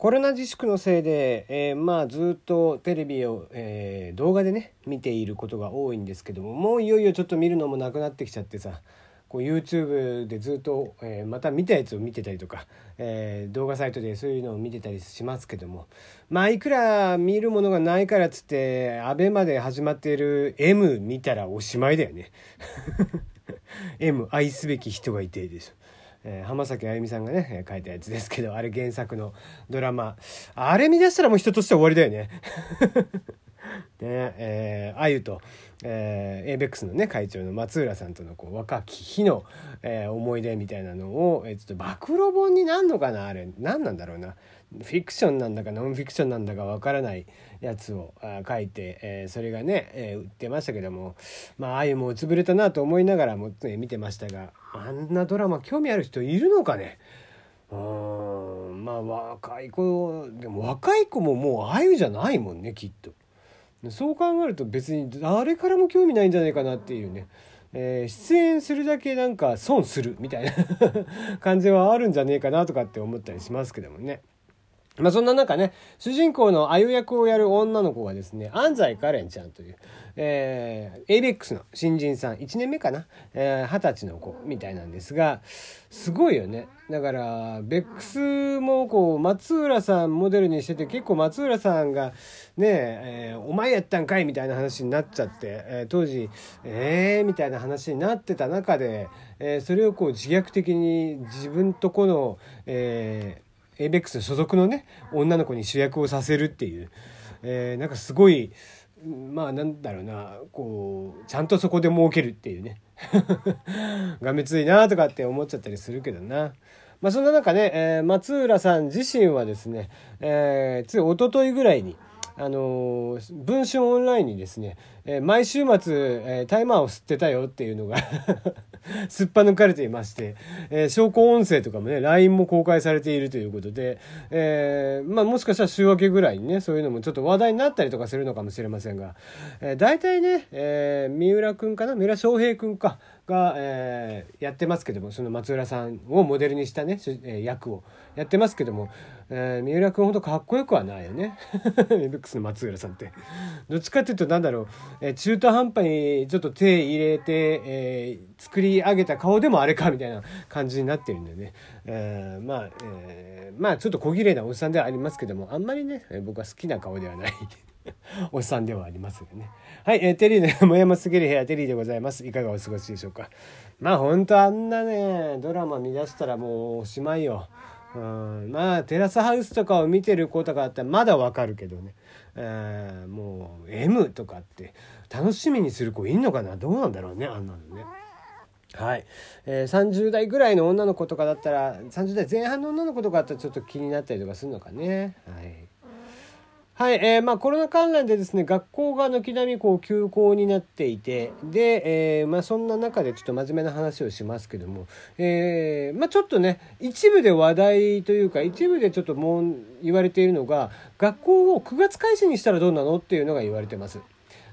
コロナ自粛のせいで、えー、まあずっとテレビを、えー、動画でね見ていることが多いんですけどももういよいよちょっと見るのもなくなってきちゃってさこう YouTube でずっと、えー、また見たやつを見てたりとか、えー、動画サイトでそういうのを見てたりしますけどもまあいくら見るものがないからっつって ABEMA で始まっている M 見たらおしまいだよね。M 愛すべき人がいてでしょえー、浜崎あゆみさんがね書いたやつですけどあれ原作のドラマ。あれ見出したらもう人として終わりだよね。ねえー、あゆと、えー、ABEX のね会長の松浦さんとのこう若き日の、えー、思い出みたいなのを、えー、ちょっと暴露本になんのかなあれ。何なんだろうな。フィクションなんだかノンフィクションなんだかわからないやつをあ書いて、えー、それがね、えー、売ってましたけどもまああゆもうつぶれたなと思いながらも、ね、見てましたがあんなドラマ興味ある人いるのかね？うんまあ若い子でも若い子ももうああいうじゃないもんねきっと。そう考えると別に誰からも興味ないんじゃないかなっていうね、えー、出演するだけなんか損するみたいな 感じはあるんじゃねえかなとかって思ったりしますけどもね。まあそんな中ね、主人公のあゆ役をやる女の子がですね、安西カレンちゃんという、えー、ABEX の新人さん、1年目かな、えー、20歳の子みたいなんですが、すごいよね。だから、ベックスもこう、松浦さんモデルにしてて、結構松浦さんが、ねえー、お前やったんかいみたいな話になっちゃって、えー、当時、えー、みたいな話になってた中で、えー、それをこう自虐的に自分とこの、えー、ABEX 所属のね女の子に主役をさせるっていう、えー、なんかすごいまあなんだろうなこうちゃんとそこで儲けるっていうね がめついなとかって思っちゃったりするけどな。まあそんな中ね、えー、松浦さん自身はですね、えー、つい一昨日ぐらいに、あのー、文春オンラインにですね、えー、毎週末、えー、タイマーを吸ってたよっていうのがすっぱ抜かれていまして、えー、証拠音声とかもね、LINE も公開されているということで、えー、まあもしかしたら週明けぐらいにね、そういうのもちょっと話題になったりとかするのかもしれませんが、えー、大体ね、えー、三浦くんかな？三浦翔平くんか。が、えー、やってますけども、その松浦さんをモデルにしたね、え役をやってますけども、えー、三浦君ほどかっこよくはないよね。ミブックスの松浦さんって。どっちかっていうと、なんだろう、えー、中途半端にちょっと手入れて、えー、作り上げた顔でもあれかみたいな感じになってるんでね。えー、まあ、えー、まあちょっと小綺麗なおっさんではありますけども、あんまりね、僕は好きな顔ではない。おっさんではありますよね。はい、えー、テリーの もやますぎる部屋テリーでございます。いかがお過ごしでしょうか。まあ本当あんなね、ドラマ見出したらもうおしまいよ。うんまあテラスハウスとかを見てる子とかあったらまだわかるけどね、えー、もう M とかって楽しみにする子いんのかな？どうなんだろうねあんなのね。はい、えー、30代ぐらいの女の子とかだったら30代前半の女の子とかだったらちょっと気になったりとかするのかね。はいはい、えー、まあコロナ関連でですね、学校が軒並みこう休校になっていて、で、えー、まあそんな中でちょっと真面目な話をしますけども、えー、まあちょっとね、一部で話題というか、一部でちょっともう言われているのが、学校を9月開始にしたらどうなのっていうのが言われてます。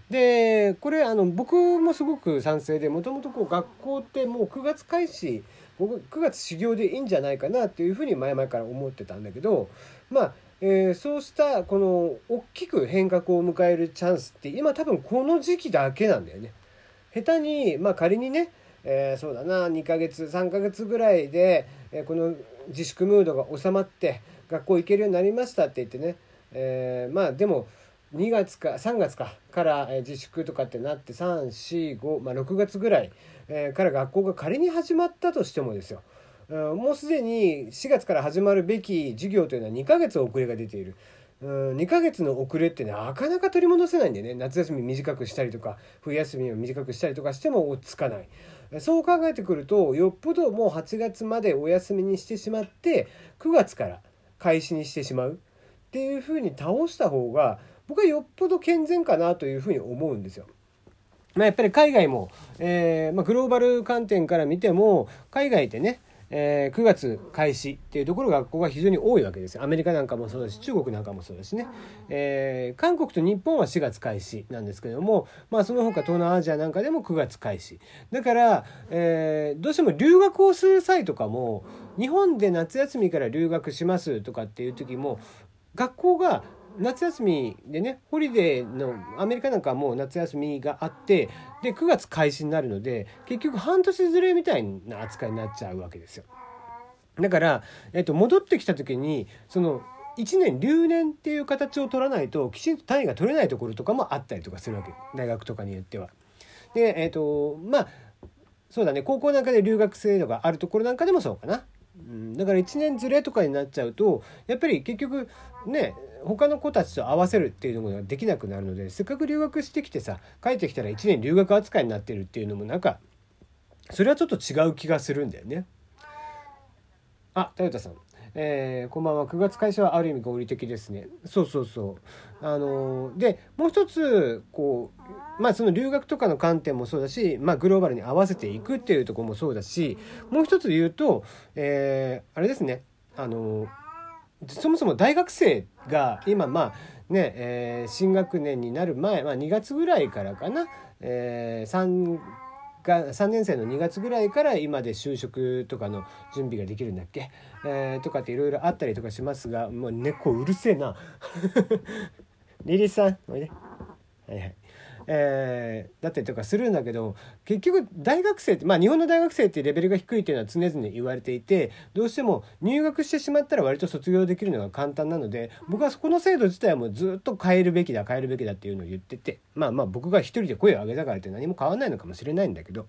で、これあの僕もすごく賛成で、もともとこう学校ってもう9月開始、僕9月修行でいいんじゃないかなっていうふうに前々から思ってたんだけど、まあえー、そうしたこの大きく変革を迎えるチャンスって今多分この時期だけなんだよね。下手にまあ仮にね、えー、そうだな2ヶ月3ヶ月ぐらいで、えー、この自粛ムードが収まって学校行けるようになりましたって言ってね、えー、まあでも2月か3月かから自粛とかってなって345、まあ、6月ぐらい、えから学校が仮に始まったとしてもですよもうすでに4月から始まるべき授業というのは2ヶ月遅れが出ている。うん2ヶ月の遅れってなかなか取り戻せないんでね夏休み短くしたりとか冬休みを短くしたりとかしても追っつかないそう考えてくるとよっぽどもう8月までお休みにしてしまって9月から開始にしてしまうっていうふうに倒した方が僕はよっぽど健全かなというふうに思うんですよ。まあ、やっぱり海外も、えーまあ、グローバル観点から見ても海外ってねえー、9月開始っていうところ学校が非常に多いわけですアメリカなんかもそうだし中国なんかもそうだしね、えー、韓国と日本は4月開始なんですけども、まあ、その他東南アジアなんかでも9月開始。だから、えー、どうしても留学をする際とかも日本で夏休みから留学しますとかっていう時も学校が夏休みでねホリデーのアメリカなんかはもう夏休みがあってで9月開始になるので結局半年ずれみたいな扱いになっちゃうわけですよ。だから、えっと、戻ってきた時にその1年留年っていう形を取らないときちんと単位が取れないところとかもあったりとかするわけ大学とかによっては。でえっとまあそうだね高校なんかで留学制度があるところなんかでもそうかな。だから1年ずれとかになっちゃうとやっぱり結局ね他の子たちと合わせるっていうのができなくなるのでせっかく留学してきてさ帰ってきたら1年留学扱いになってるっていうのもなんかそれはちょっと違う気がするんだよね。あ、トヨタさん。えー、こんばんは。9月会社はある意味合理的ですね。そうそうそう。あのー、でもう一つこうまあその留学とかの観点もそうだし、まあ、グローバルに合わせていくっていうとこもそうだしもう一つ言うと、えー、あれですね。あのーそもそも大学生が今まあね、えー、新学年になる前、まあ、2月ぐらいからかな、えー、3が3年生の2月ぐらいから今で就職とかの準備ができるんだっけ、えー、とかっていろいろあったりとかしますがもう猫うるせえな。リリーさんおいで。はいはい。えー、だったりとかするんだけど結局大学生ってまあ日本の大学生ってレベルが低いっていうのは常々言われていてどうしても入学してしまったら割と卒業できるのが簡単なので僕はそこの制度自体はもうずっと変えるべきだ変えるべきだっていうのを言っててまあまあ僕が一人で声を上げたからって何も変わんないのかもしれないんだけど。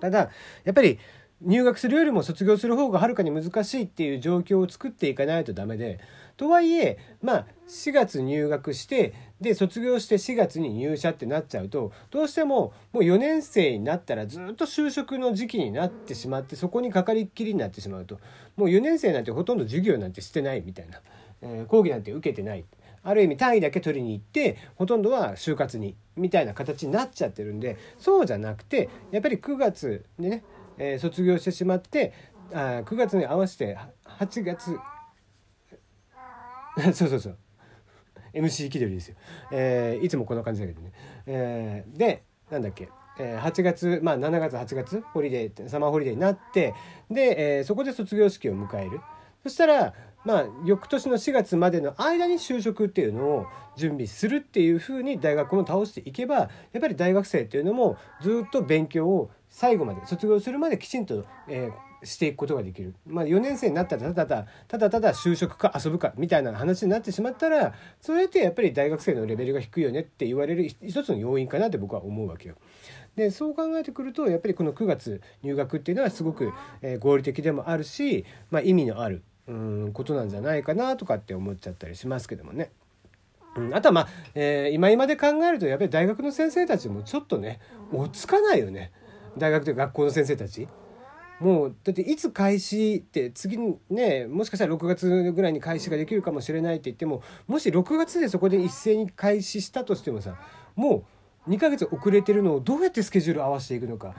ただやっぱり入学するよりも卒業する方がはるかに難しいっていう状況を作っていかないとダメでとはいえまあ4月入学してで卒業して4月に入社ってなっちゃうとどうしてももう4年生になったらずっと就職の時期になってしまってそこにかかりっきりになってしまうともう4年生なんてほとんど授業なんてしてないみたいな、えー、講義なんて受けてない。ある意味単位だけ取りに行ってほとんどは就活にみたいな形になっちゃってるんでそうじゃなくてやっぱり9月でね、えー、卒業してしまってあ9月に合わせて8月 そうそうそう。MC 気取りですよ、えー、いつもこんな感じだけどね、えー、でなんだっけ。えー、8月まあ7月8月 holiday summer holiday になってで、えー、そこで卒業式を迎える。そしたらまあ翌年の4月までの間に就職っていうのを準備するっていうふうに大学も倒していけばやっぱり大学生っていうのもずっと勉強を最後まで卒業するまできちんと、えー、していくことができる、まあ、4年生になったらただただただただ就職か遊ぶかみたいな話になってしまったらそれってやっぱり大学生のレベルが低いよねって言われる一つの要因かなって僕は思うわけよ。でそう考えてくるとやっぱりこの9月入学っていうのはすごく、え合理的でもあるし、まあ、意味のあるうんことなんじゃないかなとかって思っちゃったりしますけどもね。うん、あとはまあ、えー、今今で考えるとやっぱり大学の先生たちもちょっとね追っつかないよね大学という学校の先生たち。もうだっていつ開始って次ねもしかしたら6月ぐらいに開始ができるかもしれないって言ってももし6月でそこで一斉に開始したとしてもさもう2ヶ月遅れてるのをどうやってスケジュール合わせていくのか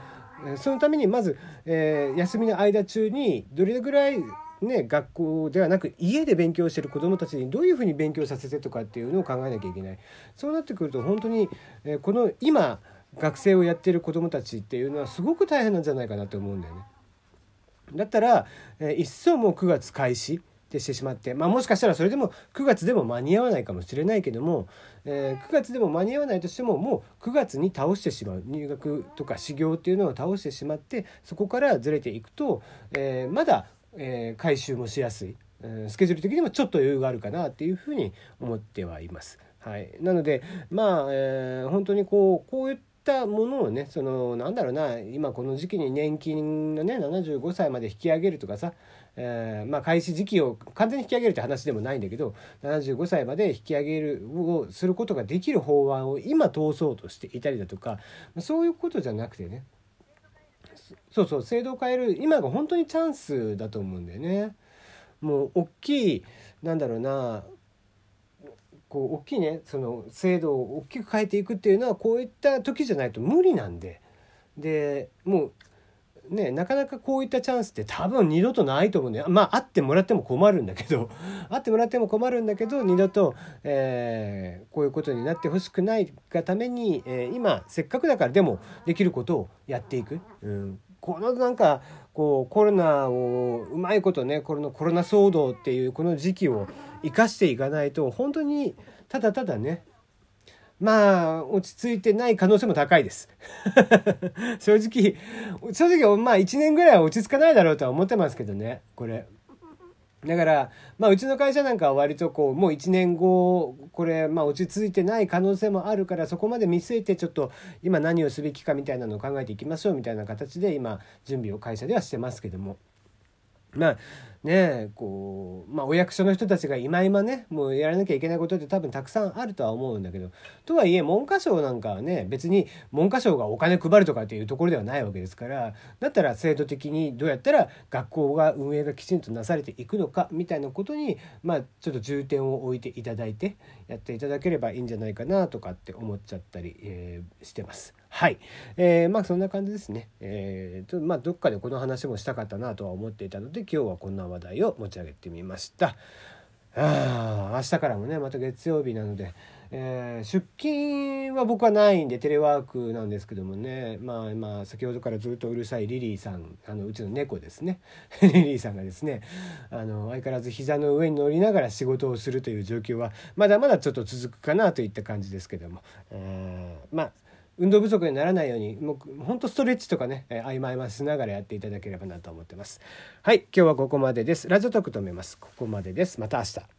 そのためにまず、えー、休みの間中にどれぐらいね、学校ではなく家で勉強してる子どもたちにどういうふうに勉強させてとかっていうのを考えなきゃいけないそうなってくると本当に、えー、この今学生をやってる子どもたちっていうのはすごく大変なんじゃないかなと思うんだよね。だったら、えー、一層もう9月開始ってしてしまって、まあ、もしかしたらそれでも9月でも間に合わないかもしれないけども、えー、9月でも間に合わないとしてももう9月に倒してしまう入学とか修行っていうのを倒してしまってそこからずれていくと、えー、まだ、えー、回収もしやすい、えー、スケジュール的にもちょっと余裕があるかなっていうふうに思ってはいます。はい、なのでまあ、えー、本当にこうこういったったものをねそのなんだろうな今この時期に年金のね75歳まで引き上げるとかさ、えー、まあ開始時期を完全に引き上げるって話でもないんだけど75歳まで引き上げるをすることができる法案を今通そうとしていたりだとかそういうことじゃなくてねそうそう制度を変える今が本当にチャンスだと思うんだよね。もう大きいなんだろうなこう大きいねその制度を大きく変えていくっていうのはこういった時じゃないと無理なんででもうねなかなかこういったチャンスって多分二度とないと思うんだよまあ会ってもらっても困るんだけど 会ってもらっても困るんだけど二度と、えー、こういうことになってほしくないがために、えー、今せっかくだからでもできることをやっていく。うんこのなんかこうコロナをうまいことねこのコロナ騒動っていうこの時期を生かしていかないと本当にただただねまあ落ち着いてない可能性も高いです 正直正直まあ1年ぐらいは落ち着かないだろうとは思ってますけどねこれだから、まあ、うちの会社なんかは割とこうもう1年後これ、まあ、落ち着いてない可能性もあるからそこまで見据えてちょっと今何をすべきかみたいなのを考えていきましょうみたいな形で今準備を会社ではしてますけども。まあねこうまあお役所の人たちが今今ねもうやらなきゃいけないことって多分たくさんあるとは思うんだけどとはいえ文科省なんかはね別に文科省がお金配るとかっていうところではないわけですからだったら制度的にどうやったら学校が運営がきちんとなされていくのかみたいなことにまあちょっと重点を置いていただいてやっていただければいいんじゃないかなとかって思っちゃったり、えー、してます。はい、えー、まあそんな感じですね。えー、とまあどっかでこの話もしたかったなとは思っていたので今日はこんな話題を持ち上げてみました。あ明日からもねまた月曜日なので、えー、出勤は僕はないんでテレワークなんですけどもね。まあまあ先ほどからずっとうるさいリリーさんあのうちの猫ですね。リリーさんがですねあの相変わらず膝の上に乗りながら仕事をするという状況はまだまだちょっと続くかなといった感じですけども、えー、まあ運動不足にならないようにもうほんとストレッチとかね、合間合間しながらやっていただければなと思ってます。はい今日はここまでです。ラジオトーク止めます。ここまでです。また明日。